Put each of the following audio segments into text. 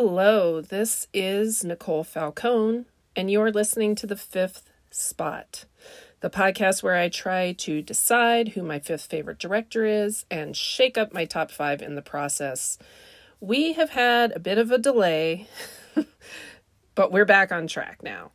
Hello, this is Nicole Falcone, and you're listening to The Fifth Spot, the podcast where I try to decide who my fifth favorite director is and shake up my top five in the process. We have had a bit of a delay, but we're back on track now.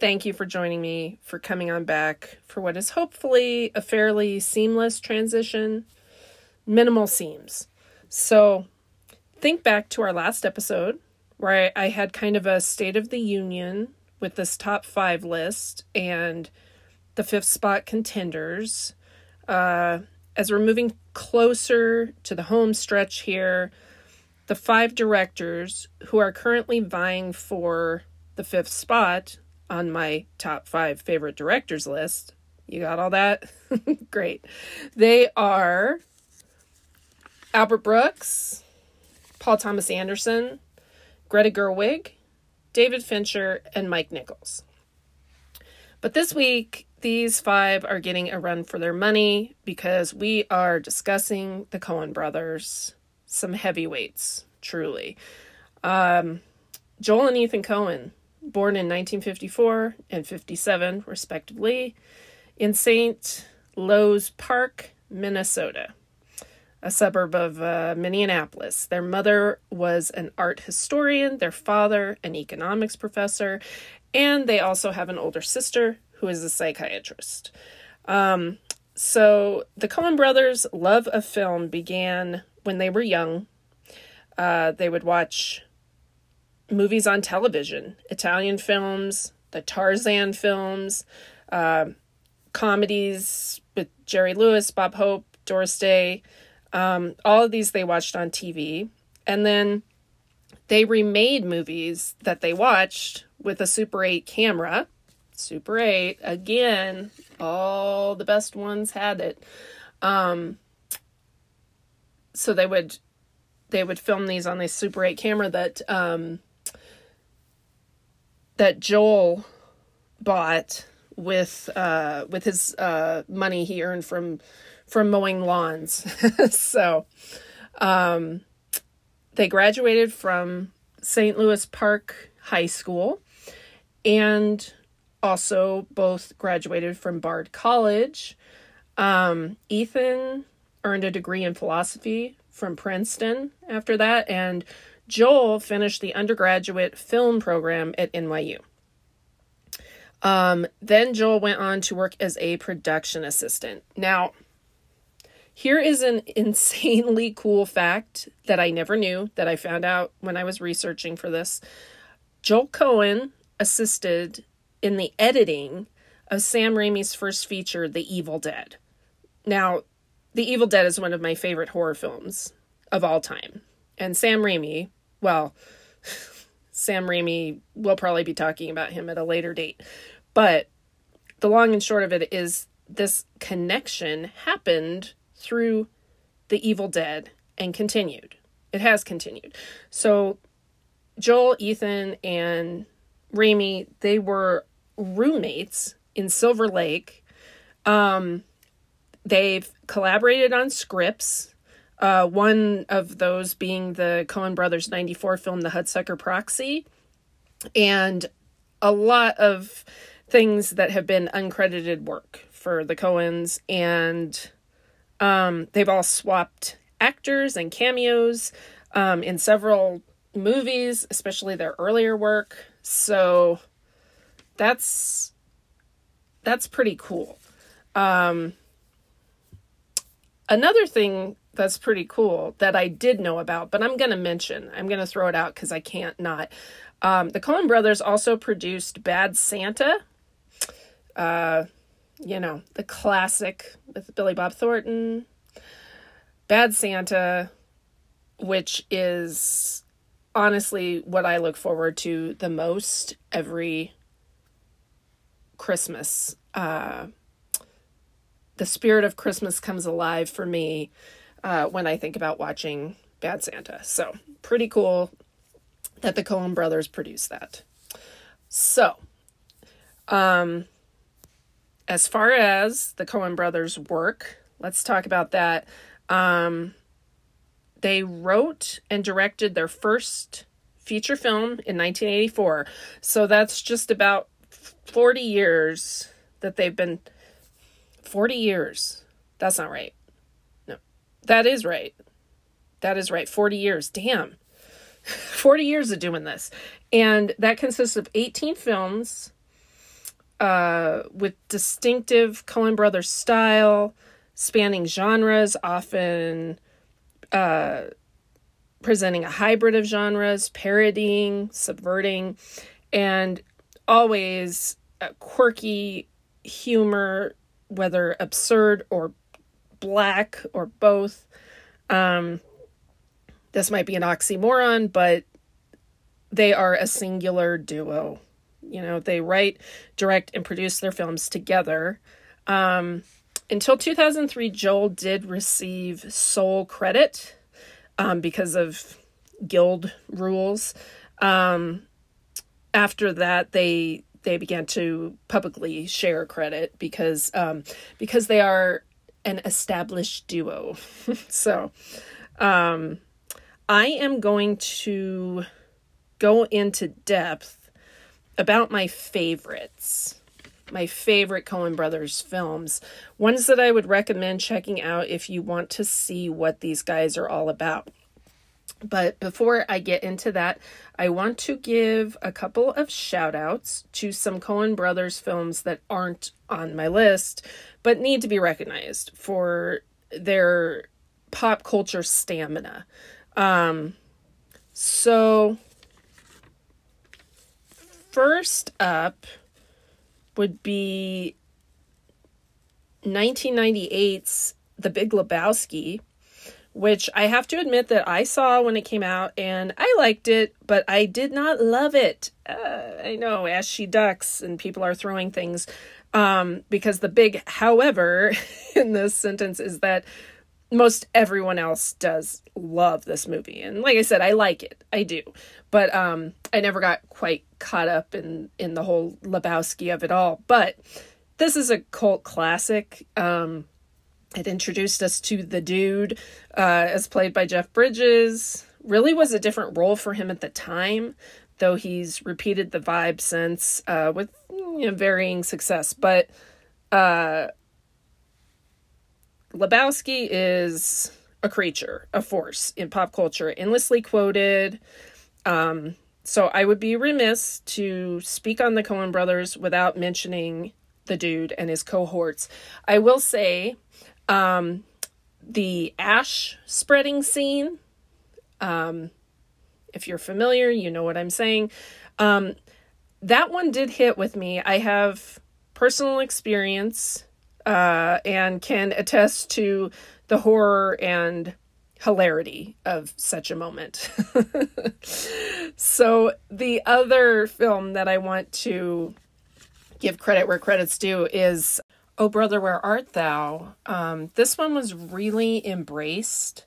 Thank you for joining me, for coming on back for what is hopefully a fairly seamless transition, minimal seams. So, think back to our last episode where I, I, had kind of a state of the union with this top five list and the fifth spot contenders. Uh, as we're moving closer to the home stretch here, the five directors who are currently vying for the fifth spot on my top five favorite directors list. You got all that? Great. They are Albert Brooks, Paul Thomas Anderson, Greta Gerwig, David Fincher, and Mike Nichols. But this week, these five are getting a run for their money because we are discussing the Coen brothers, some heavyweights, truly. Um, Joel and Ethan Coen, born in 1954 and 57, respectively, in St. Louis Park, Minnesota a suburb of uh, Minneapolis. Their mother was an art historian, their father, an economics professor, and they also have an older sister who is a psychiatrist. Um, so the Coen brothers' love of film began when they were young. Uh, they would watch movies on television, Italian films, the Tarzan films, uh, comedies with Jerry Lewis, Bob Hope, Doris Day, um, all of these they watched on TV. And then they remade movies that they watched with a Super 8 camera. Super 8, again, all the best ones had it. Um, so they would they would film these on this Super 8 camera that um, that Joel bought with uh, with his uh, money he earned from from mowing lawns. so um, they graduated from St. Louis Park High School and also both graduated from Bard College. Um, Ethan earned a degree in philosophy from Princeton after that, and Joel finished the undergraduate film program at NYU. Um, then Joel went on to work as a production assistant. Now, here is an insanely cool fact that I never knew that I found out when I was researching for this. Joel Coen assisted in the editing of Sam Raimi's first feature, The Evil Dead. Now, The Evil Dead is one of my favorite horror films of all time. And Sam Raimi, well, Sam Raimi, we'll probably be talking about him at a later date. But the long and short of it is this connection happened through The Evil Dead and continued. It has continued. So Joel, Ethan, and Raimi, they were roommates in Silver Lake. Um, they've collaborated on scripts. Uh, one of those being the Coen Brothers 94 film, The Hudsucker Proxy, and a lot of things that have been uncredited work for the Coens and um, they've all swapped actors and cameos um, in several movies, especially their earlier work. So that's that's pretty cool. Um, another thing that's pretty cool that I did know about, but I'm going to mention, I'm going to throw it out because I can't not. Um, the Coen brothers also produced Bad Santa. Uh, you know, the classic with Billy Bob Thornton, Bad Santa, which is honestly what I look forward to the most every Christmas. Uh, the spirit of Christmas comes alive for me uh, when I think about watching Bad Santa. So, pretty cool that the Coen brothers produced that. So, um, as far as the Coen brothers' work, let's talk about that. Um, they wrote and directed their first feature film in 1984. So that's just about 40 years that they've been 40 years. That's not right. No. That is right. That is right. 40 years. Damn. 40 years of doing this. And that consists of 18 films uh, with distinctive Coen Brothers style, spanning genres, often uh, presenting a hybrid of genres, parodying, subverting, and always quirky humor, whether absurd or black or both. Um, this might be an oxymoron, but they are a singular duo. You know, they write, direct, and produce their films together. Um, until 2003, Joel did receive sole credit um, because of guild rules. Um, after that, they they began to publicly share credit because um, because they are an established duo. so, um, I am going to go into depth about my favorites my favorite Coen Brothers films, ones that I would recommend checking out if you want to see what these guys are all about. But before I get into that, I want to give a couple of shout outs to some Coen Brothers films that aren't on my list, but need to be recognized for their pop culture stamina. Um, so, first up, would be 1998's The Big Lebowski, which I have to admit that I saw when it came out and I liked it, but I did not love it. Uh, I know, as she ducks and people are throwing things. Um, because the big however in this sentence is that most everyone else does love this movie. And like i said i like it. I do. But um i never got quite caught up in in the whole lebowski of it all. But this is a cult classic. Um it introduced us to the dude uh as played by jeff bridges. Really was a different role for him at the time though he's repeated the vibe since uh with you know varying success. But uh Lebowski is a creature, a force in pop culture, endlessly quoted. Um, so I would be remiss to speak on the Coen brothers without mentioning the dude and his cohorts. I will say um, the ash spreading scene, um, if you're familiar, you know what I'm saying. Um, that one did hit with me. I have personal experience uh, and can attest to the horror and hilarity of such a moment. so, the other film that I want to give credit where credit's due is Oh Brother, Where Art Thou? Um, this one was really embraced.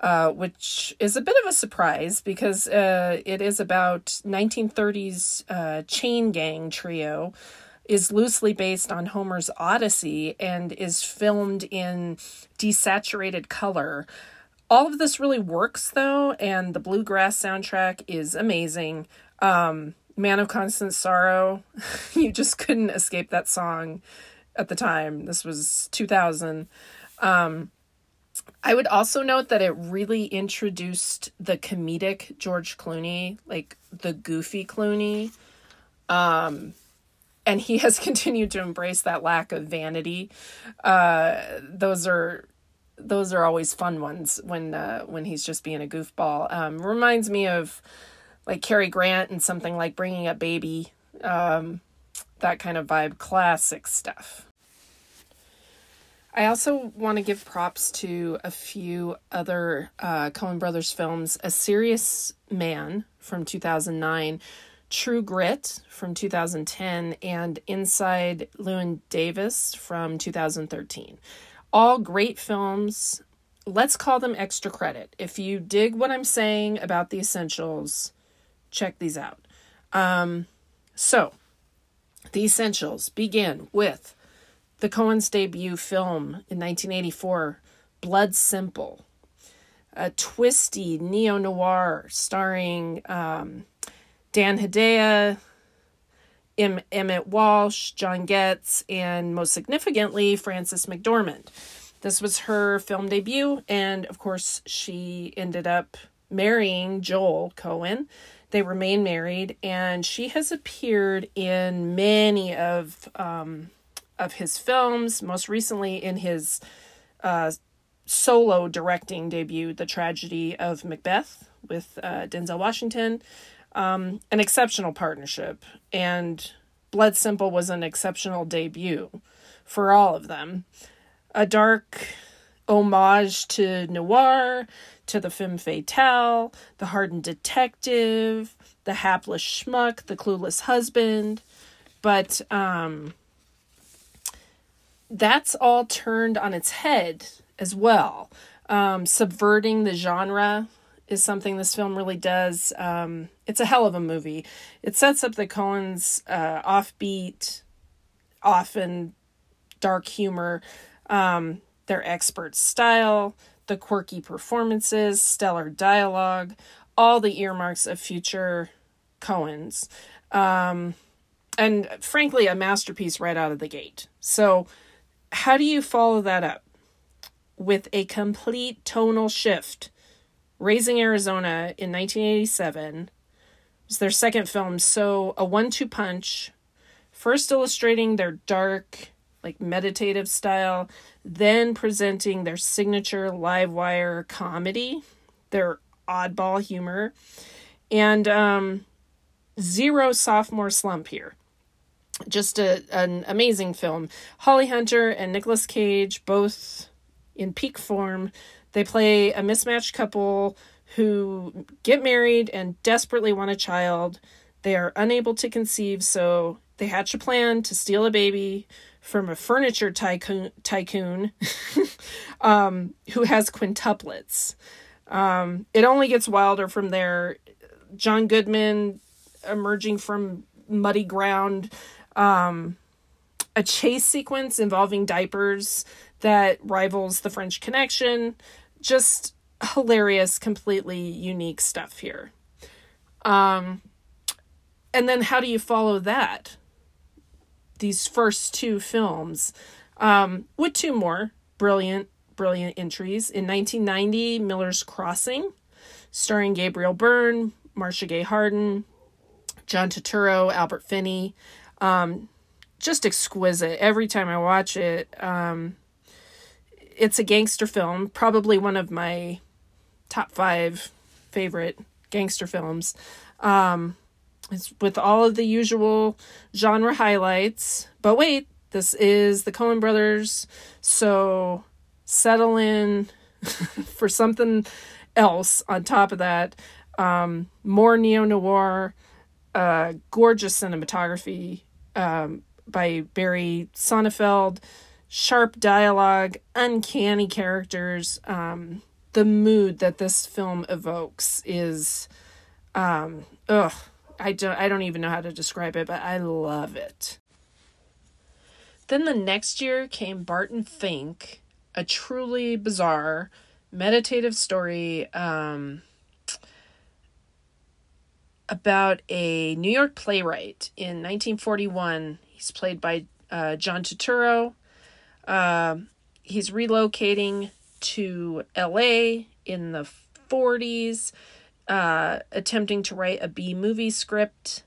Uh, which is a bit of a surprise because uh, it is about 1930s uh, chain gang trio is loosely based on Homer's Odyssey and is filmed in desaturated color. All of this really works though, and the bluegrass soundtrack is amazing. Um, Man of Constant Sorrow, you just couldn't escape that song at the time. This was 2000. Um, I would also note that it really introduced the comedic George Clooney, like the goofy Clooney. Um, and he has continued to embrace that lack of vanity. Uh, those are those are always fun ones when uh, when he's just being a goofball. Um, reminds me of like Cary Grant and something like Bringing Up Baby, um, that kind of vibe, classic stuff. I also want to give props to a few other uh, Coen Brothers films. A Serious Man from 2009 True Grit from 2010 and Inside Llewyn Davis from 2013. All great films. Let's call them extra credit. If you dig what I'm saying about the essentials, check these out. Um, so, the essentials begin with the Coen's debut film in 1984, Blood Simple. a twisty neo noir starring um, Dan Hedaya, M- Emmet Walsh, John Getz, and most significantly, Frances McDormand. This was her film debut, and of course, she ended up marrying Joel Coen. They remain married, and she has appeared in many of um, of his films. Most recently, in his uh, solo directing debut, The Tragedy of Macbeth, with uh, Denzel Washington. Um, an exceptional partnership, and Blood Simple was an exceptional debut for all of them. A dark homage to noir, to the femme fatale, the hardened detective, the hapless schmuck, the clueless husband. But um, that's all turned on its head as well. Um, subverting the genre is something this film really does. Um, it's a hell of a movie. It sets up the Coens' uh, offbeat, often dark humor, um, their expert style, the quirky performances, stellar dialogue, all the earmarks of future Coens. Um, and frankly, a masterpiece right out of the gate. So, how do you follow that up? With a complete tonal shift Raising Arizona in 1987 was their second film, so a one two punch, first illustrating their dark, like meditative style, then presenting their signature live wire comedy, their oddball humor, and um, zero sophomore slump here. Just a, an amazing film. Holly Hunter and Nicolas Cage, both in peak form, they play a mismatched couple who get married and desperately want a child. They are unable to conceive, so they hatch a plan to steal a baby from a furniture tycoon, tycoon um, who has quintuplets. Um, it only gets wilder from there. John Goodman emerging from muddy ground. Um, a chase sequence involving diapers that rivals the French Connection just hilarious, completely unique stuff here. Um, and then how do you follow that? These first two films um, with two more brilliant, brilliant entries. In 1990, Miller's Crossing, starring Gabriel Byrne, Marcia Gay Harden, John Turturro, Albert Finney. Um, just exquisite. Every time I watch it, um, it's a gangster film, probably one of my top five favorite gangster films. Um, it's with all of the usual genre highlights. But wait, this is the Coen brothers, so settle in for something else on top of that. Um, more neo noir, uh, gorgeous cinematography um, by Barry Sonnenfeld sharp dialogue, uncanny characters. Um, the mood that this film evokes is, um, ugh, I don't, I don't even know how to describe it, but I love it. Then the next year came Barton Fink, a truly bizarre, meditative story um, about a New York playwright in 1941. He's played by uh, John Turturro. Uh, he's relocating to LA in the 40s, uh, attempting to write a B movie script,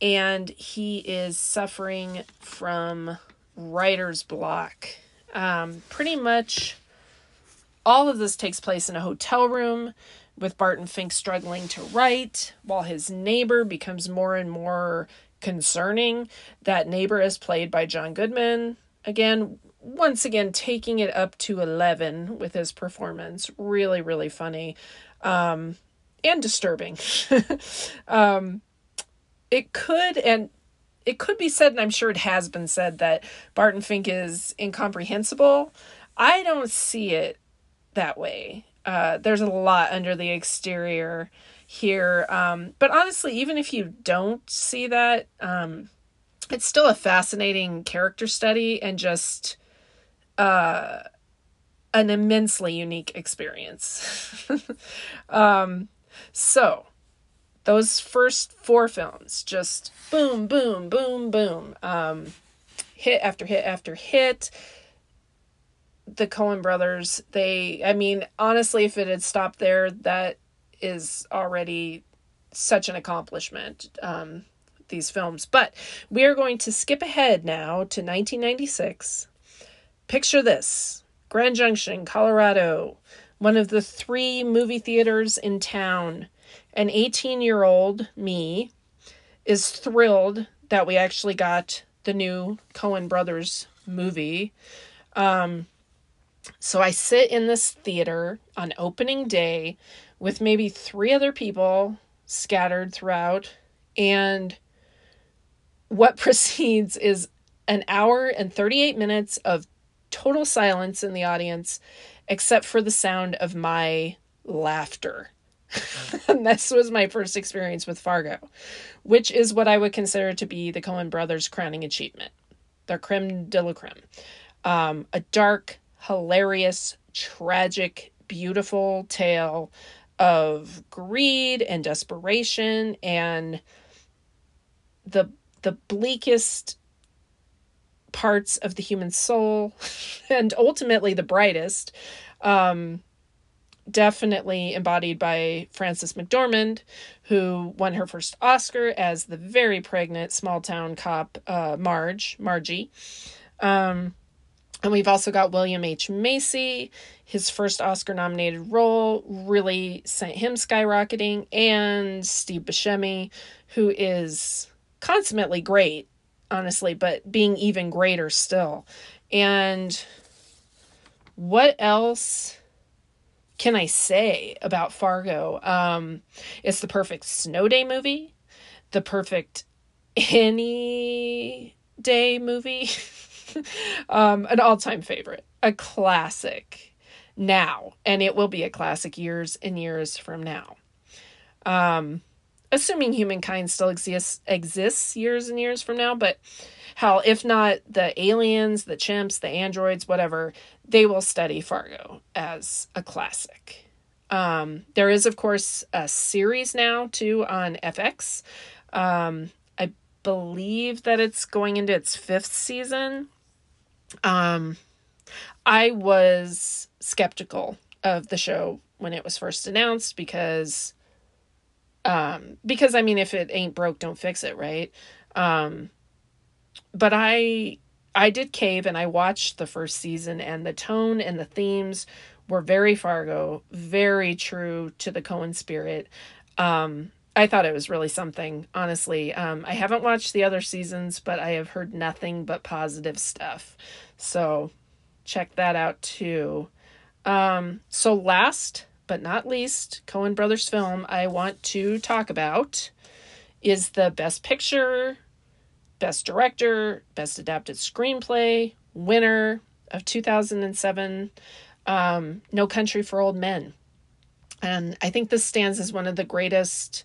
and he is suffering from writer's block. Um, pretty much all of this takes place in a hotel room with Barton Fink struggling to write while his neighbor becomes more and more concerning. That neighbor is played by John Goodman. Again, once again taking it up to 11 with his performance. Really really funny um and disturbing. Um it could and it could be said and i'm sure it has been said that barton fink is incomprehensible. I don't see it that way. Uh there's a lot under the exterior here um but honestly even if you don't see that um it's still a fascinating character study and just uh an immensely unique experience. um, so, those first four films just boom, boom, boom, boom, um, hit after hit after hit. The Coen brothers, they, I mean, honestly, if it had stopped there, that is already such an accomplishment. Um, these films. But we are going to skip ahead now to 1996. Picture this Grand Junction, Colorado, one of the three movie theaters in town. An 18 year old me is thrilled that we actually got the new Coen Brothers movie. Um, so I sit in this theater on opening day with maybe three other people scattered throughout, and what proceeds is an hour and 38 minutes of total silence in the audience, except for the sound of my laughter. and this was my first experience with Fargo, which is what I would consider to be the Coen brothers' crowning achievement, their creme de la creme. Um, a dark, hilarious, tragic, beautiful tale of greed and desperation and the the bleakest parts of the human soul and ultimately the brightest um, definitely embodied by Frances McDormand, who won her first Oscar as the very pregnant small town cop uh, Marge, Margie. Um, and we've also got William H. Macy. His first Oscar nominated role really sent him skyrocketing, and Steve Buscemi, who is consummately great, honestly, but being even greater still. And what else can I say about Fargo? Um, it's the perfect snow day movie, the perfect any day movie, um, an all time favorite, a classic now, and it will be a classic years and years from now. Um, assuming humankind still exists exists years and years from now, but hell, if not the aliens, the chimps, the androids, whatever, they will study Fargo as a classic. Um, there is, of course, a series now too on FX. Um, I believe that it's going into its fifth season. Um, I was skeptical of the show when it was first announced because um because i mean if it ain't broke don't fix it right? Um but i i did cave and i watched the first season and the tone and the themes were very fargo very true to the Coen spirit. Um i thought it was really something honestly. Um i haven't watched the other seasons but i have heard nothing but positive stuff. So check that out too. Um so last but not least, Coen Brothers film I want to talk about is the Best Picture, Best Director, Best Adapted Screenplay winner of 2007, um, No Country for Old Men. And I think this stands as one of the greatest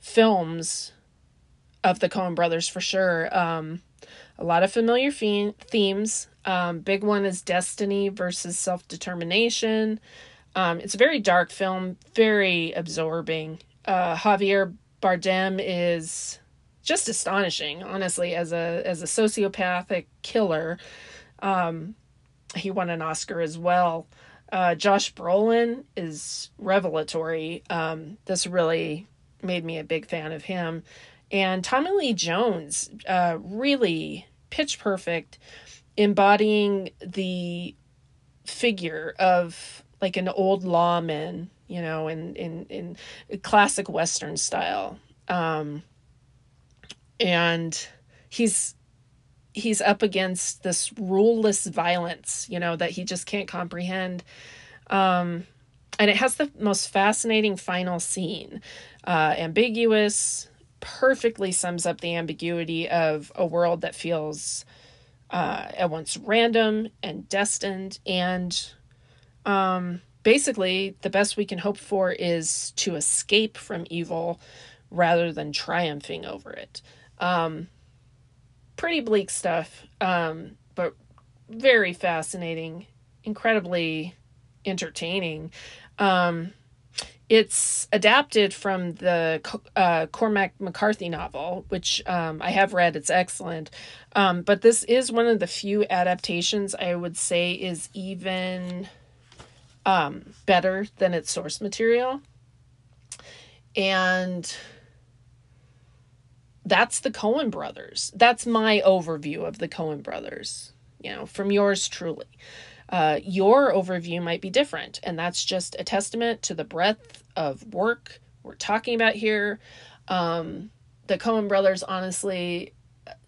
films of the Coen brothers for sure. Um, a lot of familiar theme- themes. Um, big one is destiny versus self determination. Um, it's a very dark film, very absorbing. Uh, Javier Bardem is just astonishing, honestly, as a as a sociopathic killer. Um, he won an Oscar as well. Uh, Josh Brolin is revelatory. Um, this really made me a big fan of him. And Tommy Lee Jones, uh, really pitch perfect, embodying the figure of like an old lawman, you know, in in in classic western style. Um and he's he's up against this ruleless violence, you know, that he just can't comprehend. Um and it has the most fascinating final scene. Uh ambiguous, perfectly sums up the ambiguity of a world that feels uh, at once random and destined and um, basically, the best we can hope for is to escape from evil rather than triumphing over it. Um, pretty bleak stuff, um, but very fascinating incredibly entertaining. Um, it's adapted from the uh, Cormac McCarthy novel, which um, I have read. It's excellent. Um, but this is one of the few adaptations I would say is even um, better than its source material. And that's the Coen brothers. That's my overview of the Coen brothers, you know, from yours truly. Uh, your overview might be different, and that's just a testament to the breadth of work we're talking about here. Um, the Coen brothers, honestly,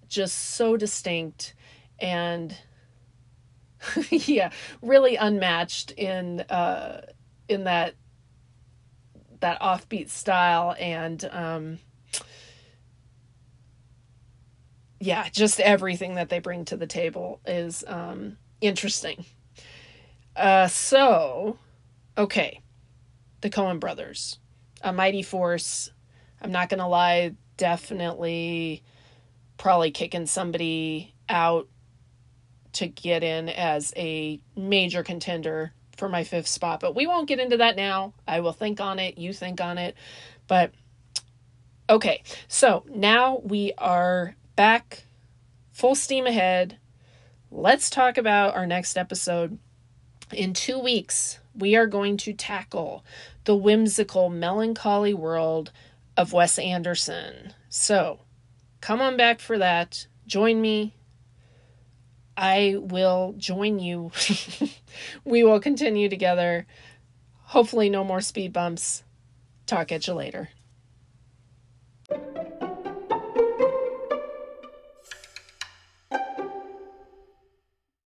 just so distinct and yeah, really unmatched in uh, in that that offbeat style and um, yeah, just everything that they bring to the table is um, interesting. Uh, so, okay, the Coen brothers, a mighty force. I'm not gonna lie, definitely, probably kicking somebody out to get in as a major contender for my fifth spot. But we won't get into that now. I will think on it. You think on it. But okay, so now we are back full steam ahead. Let's talk about our next episode. In two weeks, we are going to tackle the whimsical, melancholy world of Wes Anderson. So come on back for that. Join me. I will join you. we will continue together. Hopefully, no more speed bumps. Talk at you later.